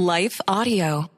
Life Audio.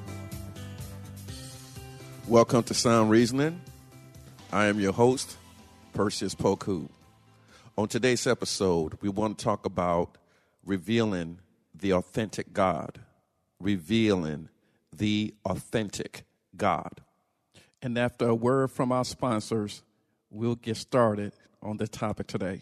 Welcome to Sound Reasoning. I am your host, Perseus Poku. On today's episode, we want to talk about revealing the authentic God. Revealing the authentic God. And after a word from our sponsors, we'll get started on the topic today.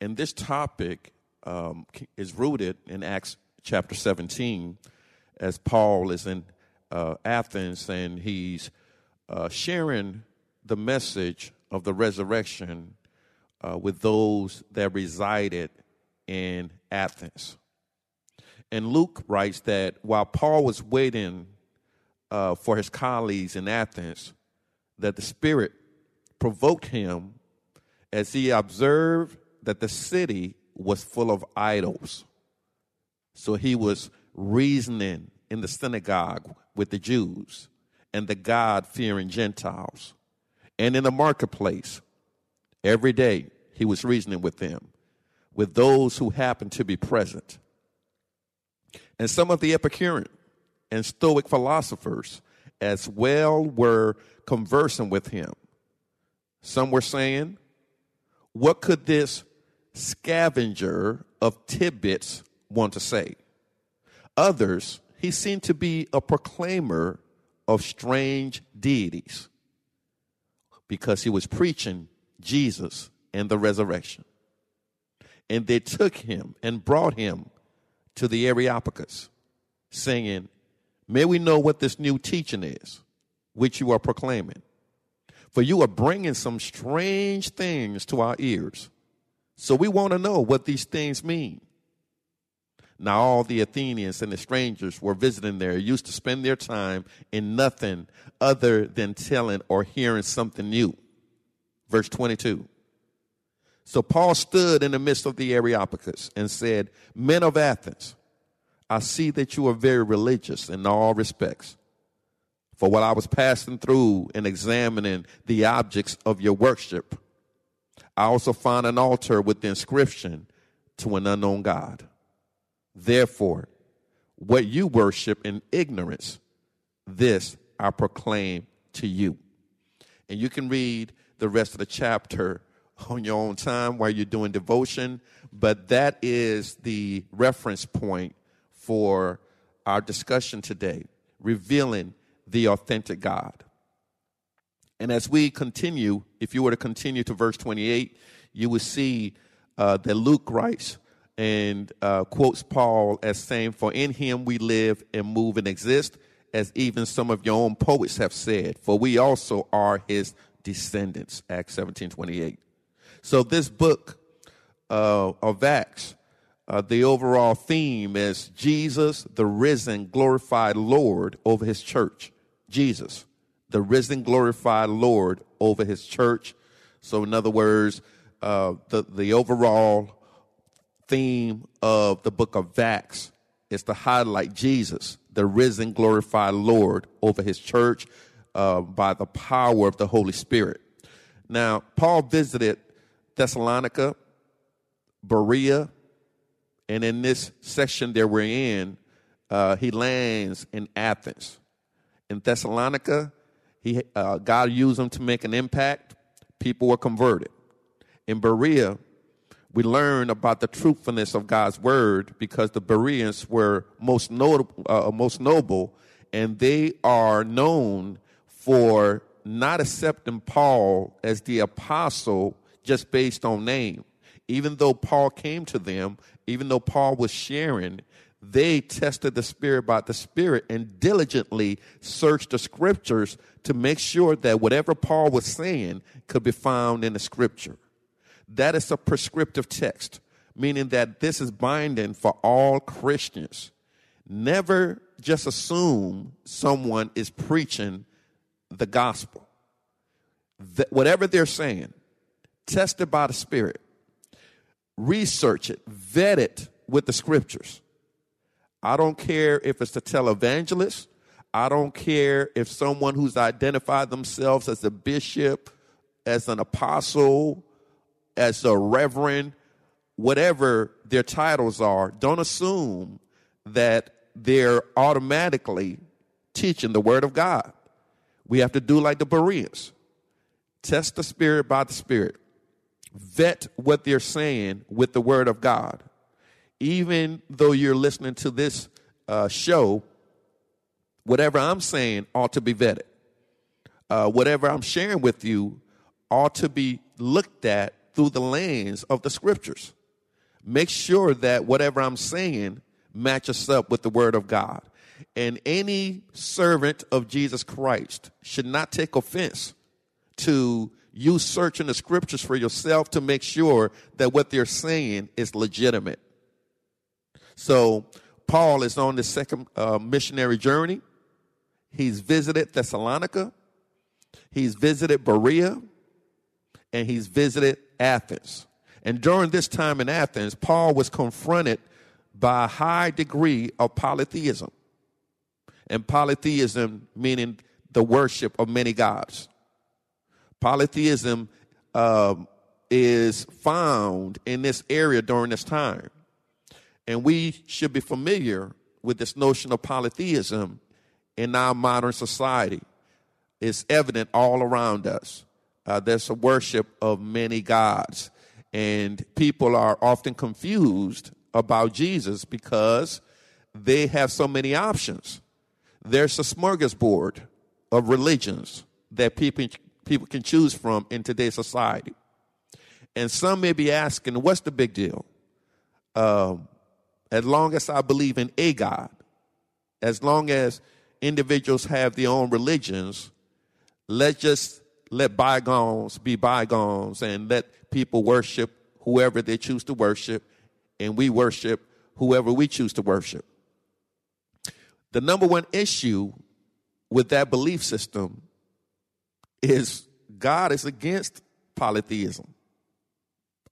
And this topic um, is rooted in Acts chapter 17, as Paul is in uh, Athens and he's uh, sharing the message of the resurrection uh, with those that resided in Athens. And Luke writes that while Paul was waiting uh, for his colleagues in Athens, that the Spirit provoked him as he observed that the city was full of idols. So he was reasoning in the synagogue with the Jews and the God fearing Gentiles. And in the marketplace, every day he was reasoning with them, with those who happened to be present. And some of the Epicurean and Stoic philosophers as well were conversing with him. Some were saying, What could this scavenger of tidbits want to say. Others, he seemed to be a proclaimer of strange deities because he was preaching Jesus and the resurrection. And they took him and brought him to the Areopagus, saying, May we know what this new teaching is, which you are proclaiming. For you are bringing some strange things to our ears. So we want to know what these things mean. Now, all the Athenians and the strangers were visiting there used to spend their time in nothing other than telling or hearing something new. Verse 22. So Paul stood in the midst of the Areopagus and said, Men of Athens, I see that you are very religious in all respects. For while I was passing through and examining the objects of your worship, I also found an altar with the inscription to an unknown God. Therefore, what you worship in ignorance, this I proclaim to you. And you can read the rest of the chapter on your own time while you're doing devotion, but that is the reference point for our discussion today, revealing the authentic God. And as we continue, if you were to continue to verse 28, you would see uh, that Luke writes and uh, quotes Paul as saying, For in him we live and move and exist, as even some of your own poets have said, for we also are his descendants. Acts 17 28. So this book uh, of Acts, uh, the overall theme is Jesus, the risen, glorified Lord over his church. Jesus the risen, glorified Lord over his church. So, in other words, uh, the, the overall theme of the book of Acts is to highlight Jesus, the risen, glorified Lord over his church uh, by the power of the Holy Spirit. Now, Paul visited Thessalonica, Berea, and in this section that we're in, uh, he lands in Athens. In Thessalonica, he, uh, God used him to make an impact. People were converted. In Berea, we learn about the truthfulness of God's word because the Bereans were most notable, uh, most noble, and they are known for not accepting Paul as the apostle just based on name. Even though Paul came to them, even though Paul was sharing, they tested the Spirit by the Spirit and diligently searched the scriptures to make sure that whatever Paul was saying could be found in the scripture. That is a prescriptive text, meaning that this is binding for all Christians. Never just assume someone is preaching the gospel. Whatever they're saying, test it by the Spirit, research it, vet it with the scriptures. I don't care if it's a televangelist. I don't care if someone who's identified themselves as a bishop, as an apostle, as a reverend, whatever their titles are, don't assume that they're automatically teaching the word of God. We have to do like the Bereans test the spirit by the spirit, vet what they're saying with the word of God. Even though you're listening to this uh, show, whatever I'm saying ought to be vetted. Uh, whatever I'm sharing with you ought to be looked at through the lens of the scriptures. Make sure that whatever I'm saying matches up with the word of God. And any servant of Jesus Christ should not take offense to you searching the scriptures for yourself to make sure that what they're saying is legitimate. So, Paul is on the second uh, missionary journey. He's visited Thessalonica, he's visited Berea, and he's visited Athens. And during this time in Athens, Paul was confronted by a high degree of polytheism. And polytheism meaning the worship of many gods. Polytheism um, is found in this area during this time. And we should be familiar with this notion of polytheism in our modern society. It's evident all around us. Uh, there's a worship of many gods. And people are often confused about Jesus because they have so many options. There's a smorgasbord of religions that people, people can choose from in today's society. And some may be asking, what's the big deal? Um, as long as I believe in a God, as long as individuals have their own religions, let's just let bygones be bygones and let people worship whoever they choose to worship, and we worship whoever we choose to worship. The number one issue with that belief system is God is against polytheism.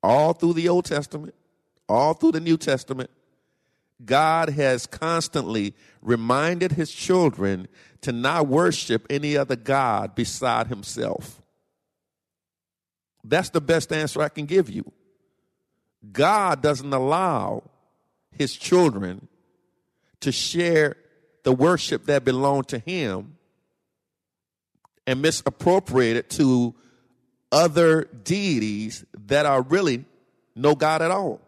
All through the Old Testament, all through the New Testament, God has constantly reminded his children to not worship any other God beside himself. That's the best answer I can give you. God doesn't allow his children to share the worship that belonged to him and misappropriate it to other deities that are really no God at all.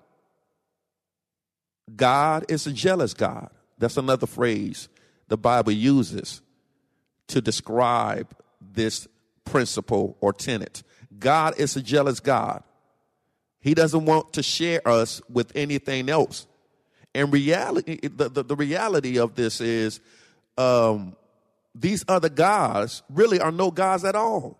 God is a jealous God. That's another phrase the Bible uses to describe this principle or tenet. God is a jealous God. He doesn't want to share us with anything else. And reality, the, the, the reality of this is um, these other gods really are no gods at all.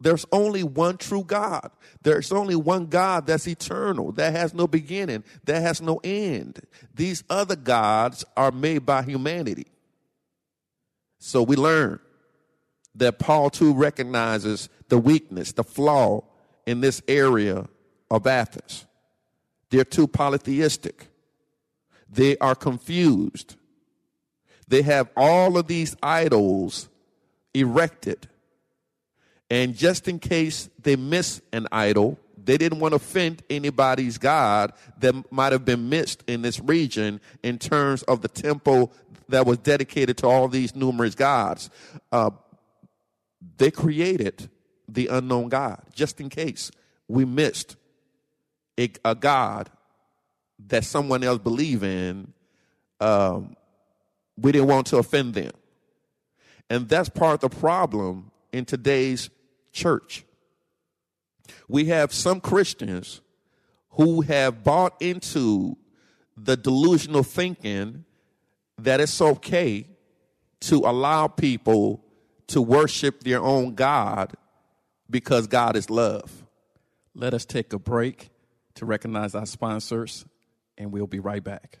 There's only one true God. There's only one God that's eternal, that has no beginning, that has no end. These other gods are made by humanity. So we learn that Paul too recognizes the weakness, the flaw in this area of Athens. They're too polytheistic. They are confused. They have all of these idols erected. And just in case they miss an idol, they didn't want to offend anybody's God that might have been missed in this region in terms of the temple that was dedicated to all these numerous gods. Uh, they created the unknown God just in case we missed a, a God that someone else believe in. Um, we didn't want to offend them. And that's part of the problem in today's church. We have some Christians who have bought into the delusional thinking that it's okay to allow people to worship their own God because God is love. Let us take a break to recognize our sponsors, and we'll be right back.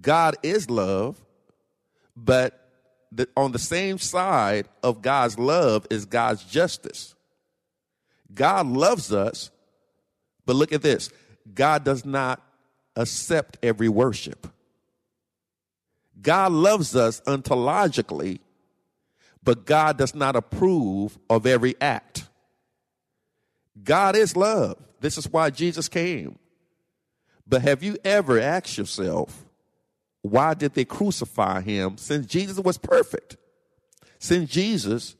God is love, but the, on the same side of God's love is God's justice. God loves us, but look at this God does not accept every worship. God loves us ontologically, but God does not approve of every act. God is love. This is why Jesus came. But have you ever asked yourself, why did they crucify him since Jesus was perfect? Since Jesus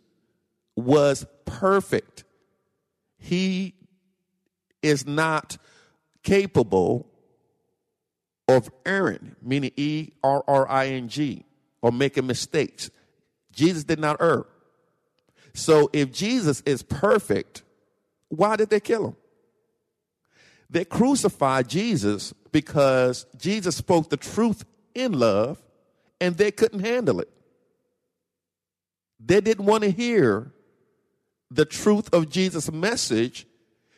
was perfect, he is not capable of erring, meaning E R R I N G, or making mistakes. Jesus did not err. So if Jesus is perfect, why did they kill him? They crucified Jesus because Jesus spoke the truth in love and they couldn't handle it. They didn't want to hear the truth of Jesus' message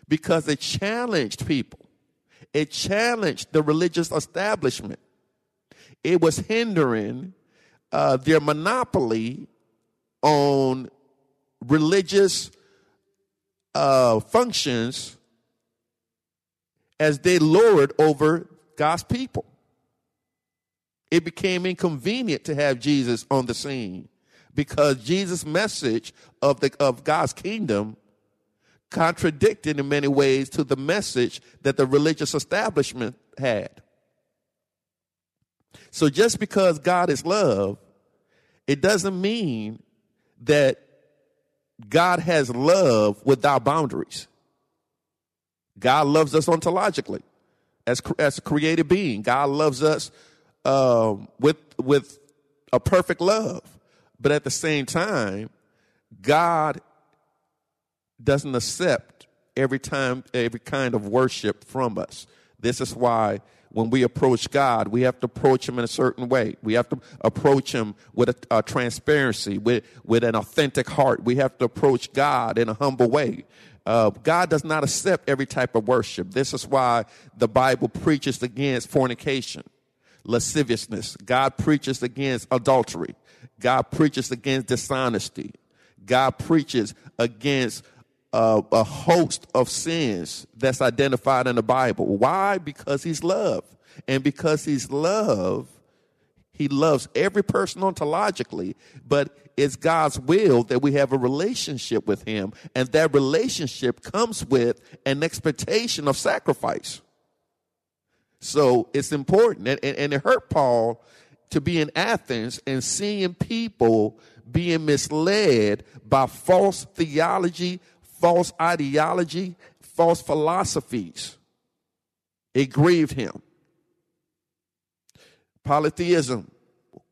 because it challenged people. It challenged the religious establishment. It was hindering uh, their monopoly on religious uh, functions as they lord over God's people it became inconvenient to have Jesus on the scene because Jesus' message of, the, of God's kingdom contradicted in many ways to the message that the religious establishment had. So just because God is love, it doesn't mean that God has love without boundaries. God loves us ontologically as, as a created being. God loves us um, with with a perfect love, but at the same time, God doesn't accept every time every kind of worship from us. This is why when we approach God, we have to approach Him in a certain way. We have to approach Him with a, a, transparency, with, with an authentic heart. We have to approach God in a humble way. Uh, God does not accept every type of worship. This is why the Bible preaches against fornication lasciviousness. God preaches against adultery. God preaches against dishonesty. God preaches against uh, a host of sins that's identified in the Bible. Why? Because he's love. And because he's love, he loves every person ontologically, but it's God's will that we have a relationship with him. And that relationship comes with an expectation of sacrifice. So it's important. And, and, and it hurt Paul to be in Athens and seeing people being misled by false theology, false ideology, false philosophies. It grieved him. Polytheism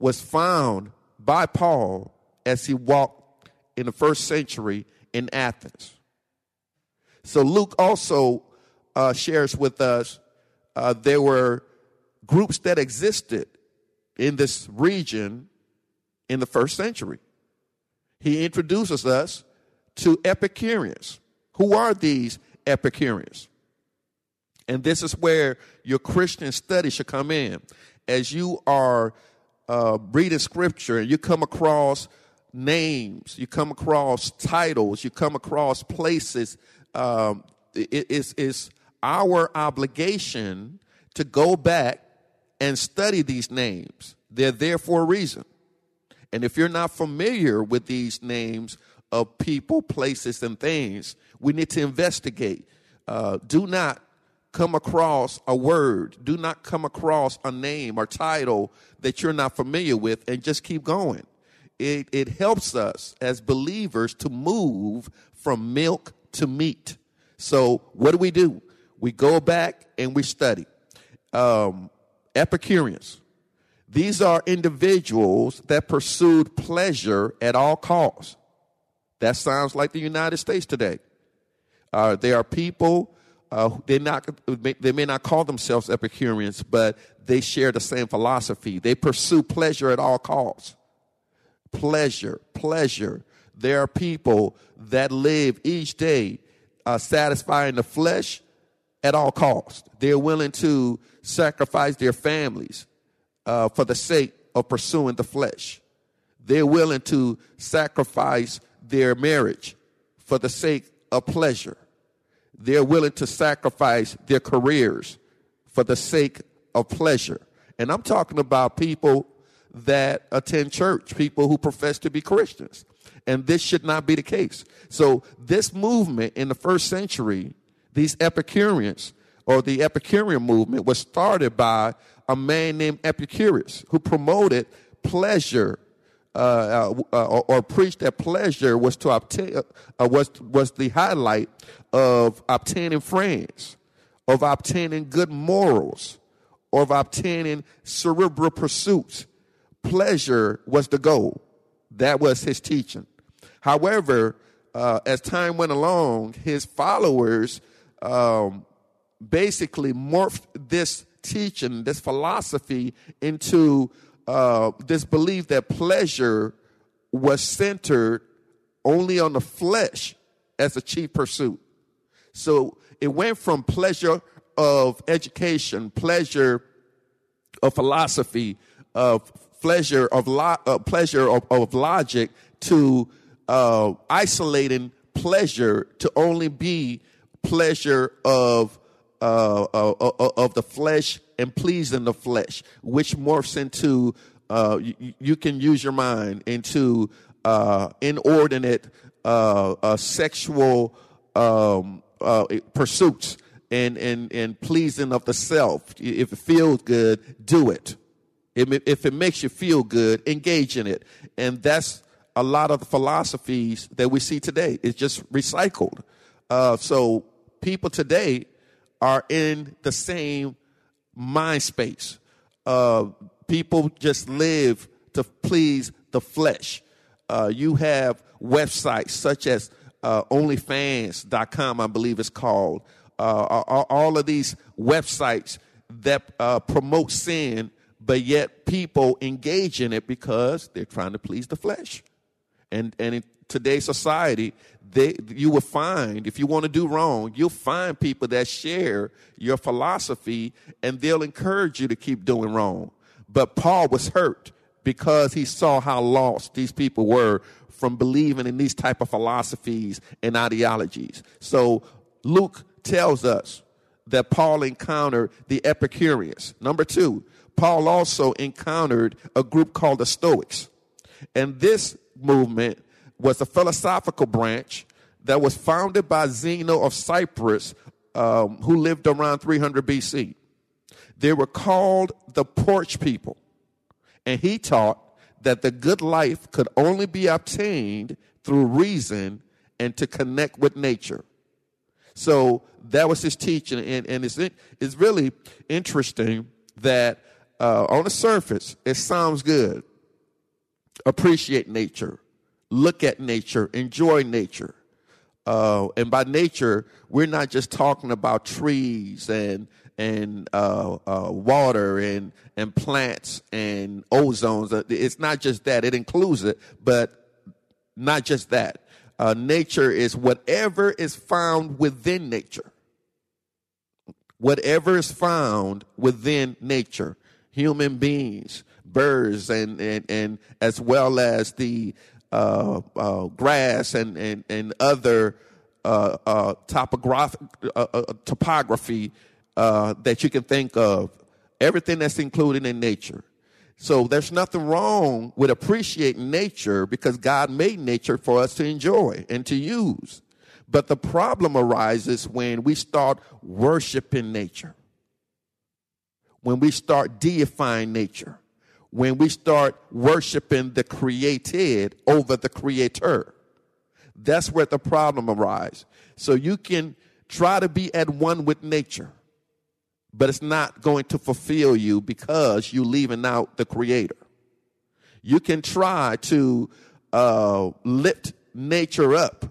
was found by Paul as he walked in the first century in Athens. So Luke also uh, shares with us uh, there were groups that existed in this region in the first century. He introduces us to Epicureans. Who are these Epicureans? And this is where your Christian study should come in. As you are uh, reading scripture and you come across names, you come across titles, you come across places, um, it, it's, it's our obligation to go back and study these names. They're there for a reason. And if you're not familiar with these names of people, places, and things, we need to investigate. Uh, do not come across a word, do not come across a name or title that you're not familiar with, and just keep going. It, it helps us as believers to move from milk to meat. So, what do we do? We go back and we study. Um, Epicureans. These are individuals that pursued pleasure at all costs. That sounds like the United States today. Uh, there are people, uh, they, not, they may not call themselves Epicureans, but they share the same philosophy. They pursue pleasure at all costs. Pleasure, pleasure. There are people that live each day uh, satisfying the flesh at all costs. They're willing to sacrifice their families uh, for the sake of pursuing the flesh. They're willing to sacrifice their marriage for the sake of pleasure. They're willing to sacrifice their careers for the sake of pleasure. And I'm talking about people that attend church, people who profess to be Christians. And this should not be the case. So, this movement in the first century these Epicureans or the Epicurean movement was started by a man named Epicurus who promoted pleasure uh, uh, or, or, preached that pleasure was to obtain uh, was was the highlight of obtaining friends, of obtaining good morals, of obtaining cerebral pursuits. Pleasure was the goal. That was his teaching. However, uh, as time went along, his followers um, basically morphed this teaching, this philosophy, into uh, this belief that pleasure was centered only on the flesh as a chief pursuit. So it went from pleasure of education, pleasure of philosophy, of pleasure of lo- uh, pleasure of, of, logic to uh, isolating pleasure to only be pleasure of uh, uh, uh, uh, of the flesh and pleasing the flesh, which morphs into uh, you, you, can use your mind into uh, inordinate sexual um, pursuits and, and, and pleasing of the self. If it feels good, do it. If it makes you feel good, engage in it. And that's a lot of the philosophies that we see today. It's just recycled. Uh, so people today are in the same mind space. Uh, people just live to please the flesh. Uh, you have websites such as uh, OnlyFans.com, I believe it's called. Uh, all of these websites that uh, promote sin, but yet people engage in it because they're trying to please the flesh. And and in today's society, they, you will find, if you want to do wrong, you'll find people that share your philosophy and they'll encourage you to keep doing wrong. But Paul was hurt because he saw how lost these people were from believing in these type of philosophies and ideologies. So Luke tells us that Paul encountered the Epicureans. Number two, Paul also encountered a group called the Stoics. And this movement was a philosophical branch that was founded by Zeno of Cyprus, um, who lived around 300 BC. They were called the Porch people. And he taught that the good life could only be obtained through reason and to connect with nature. So that was his teaching. And, and it's, it's really interesting that uh, on the surface, it sounds good. Appreciate nature, look at nature, enjoy nature. Uh, and by nature, we're not just talking about trees and and uh, uh, water and and plants and ozones. Uh, it's not just that; it includes it, but not just that. Uh, nature is whatever is found within nature. Whatever is found within nature, human beings, birds, and and, and as well as the uh, uh, grass and and and other topographic topography uh, that you can think of, everything that's included in nature. So there's nothing wrong with appreciating nature because God made nature for us to enjoy and to use. But the problem arises when we start worshiping nature, when we start deifying nature, when we start worshiping the created over the creator. That's where the problem arises. So you can try to be at one with nature but it's not going to fulfill you because you're leaving out the creator. You can try to uh, lift nature up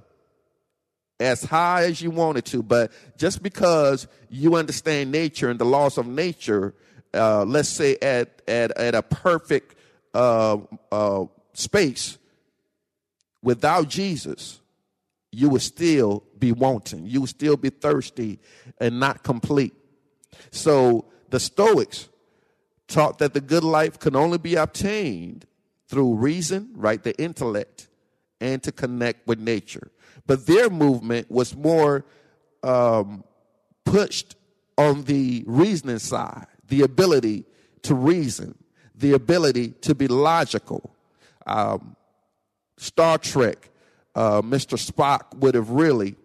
as high as you want it to, but just because you understand nature and the laws of nature, uh, let's say at, at, at a perfect uh, uh space, without Jesus, you would still be wanting. You would still be thirsty and not complete. So the Stoics taught that the good life can only be obtained through reason, right, the intellect, and to connect with nature. But their movement was more um, pushed on the reasoning side, the ability to reason, the ability to be logical. Um, Star Trek, uh, Mr. Spock would have really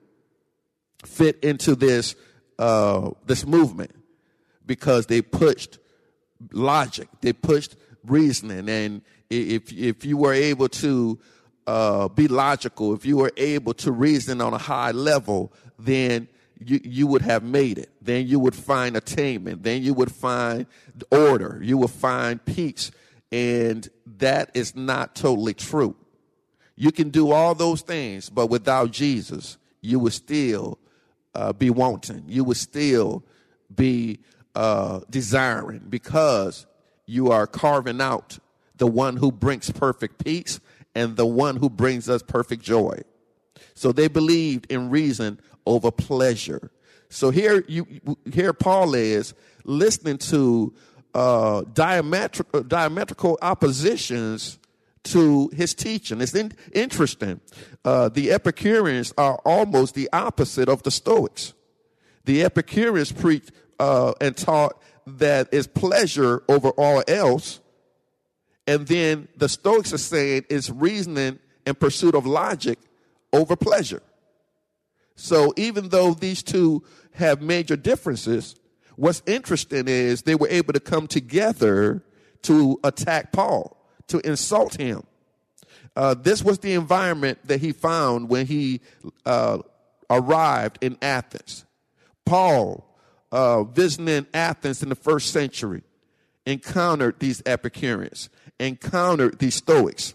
fit into this uh, this movement because they pushed logic, they pushed reasoning, and if if you were able to uh, be logical, if you were able to reason on a high level, then you, you would have made it. Then you would find attainment. Then you would find order. You would find peace. And that is not totally true. You can do all those things, but without Jesus, you would still uh, be wanting. You would still be uh, desiring because you are carving out the one who brings perfect peace and the one who brings us perfect joy. So they believed in reason over pleasure. So here you here Paul is listening to uh, diametrical, diametrical oppositions to his teaching. It's in, interesting. Uh, the Epicureans are almost the opposite of the Stoics. The Epicureans preach uh, and taught that is pleasure over all else. And then the Stoics are saying it's reasoning and pursuit of logic over pleasure. So even though these two have major differences, what's interesting is they were able to come together to attack Paul, to insult him. Uh, this was the environment that he found when he uh, arrived in Athens. Paul uh, visiting Athens in the first century encountered these Epicureans, encountered these Stoics.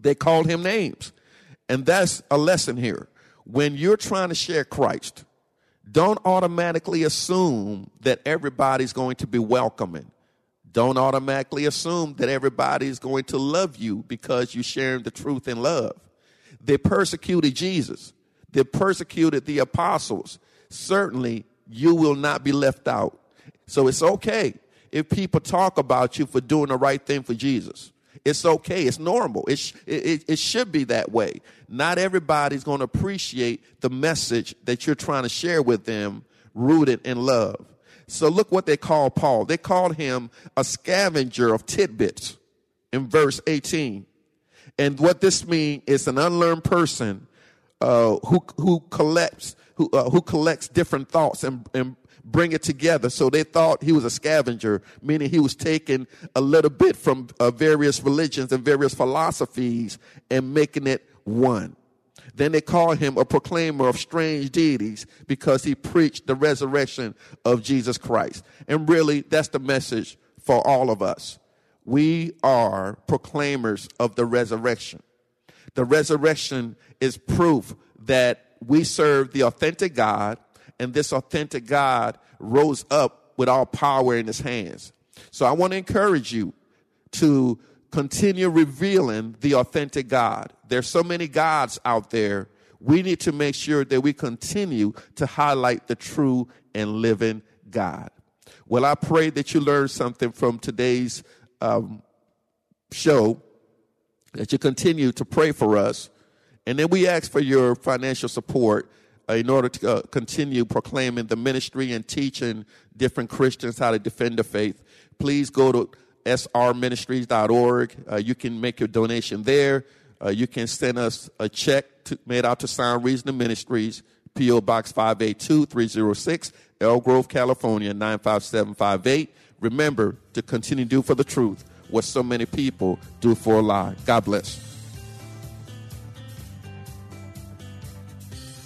They called him names. And that's a lesson here. When you're trying to share Christ, don't automatically assume that everybody's going to be welcoming. Don't automatically assume that everybody's going to love you because you're sharing the truth in love. They persecuted Jesus. They persecuted the apostles. Certainly, you will not be left out. So it's okay if people talk about you for doing the right thing for Jesus. It's okay. It's normal. It, sh- it, it should be that way. Not everybody's going to appreciate the message that you're trying to share with them rooted in love. So look what they call Paul. They called him a scavenger of tidbits in verse 18. And what this means is an unlearned person uh, who who collects who uh, who collects different thoughts and, and bring it together. So they thought he was a scavenger, meaning he was taking a little bit from uh, various religions and various philosophies and making it one. Then they called him a proclaimer of strange deities because he preached the resurrection of Jesus Christ. And really, that's the message for all of us. We are proclaimers of the resurrection. The resurrection is proof that we serve the authentic God, and this authentic God rose up with all power in his hands. So I want to encourage you to continue revealing the authentic God. There's so many gods out there. We need to make sure that we continue to highlight the true and living God. Well, I pray that you learned something from today's um, show, that you continue to pray for us. And then we ask for your financial support in order to uh, continue proclaiming the ministry and teaching different Christians how to defend the faith. Please go to srministries.org. Uh, you can make your donation there. Uh, you can send us a check to, made out to Sound Reasoning Ministries, P.O. Box 582 306, Elk Grove, California 95758. Remember to continue to do for the truth what so many people do for a lie. God bless.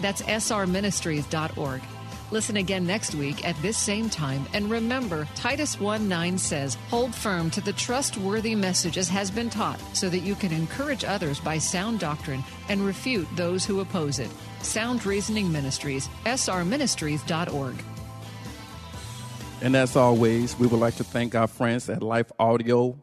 That's srministries.org. Listen again next week at this same time. And remember, Titus 1 9 says, Hold firm to the trustworthy message as has been taught, so that you can encourage others by sound doctrine and refute those who oppose it. Sound Reasoning Ministries, srministries.org. And as always, we would like to thank our friends at Life Audio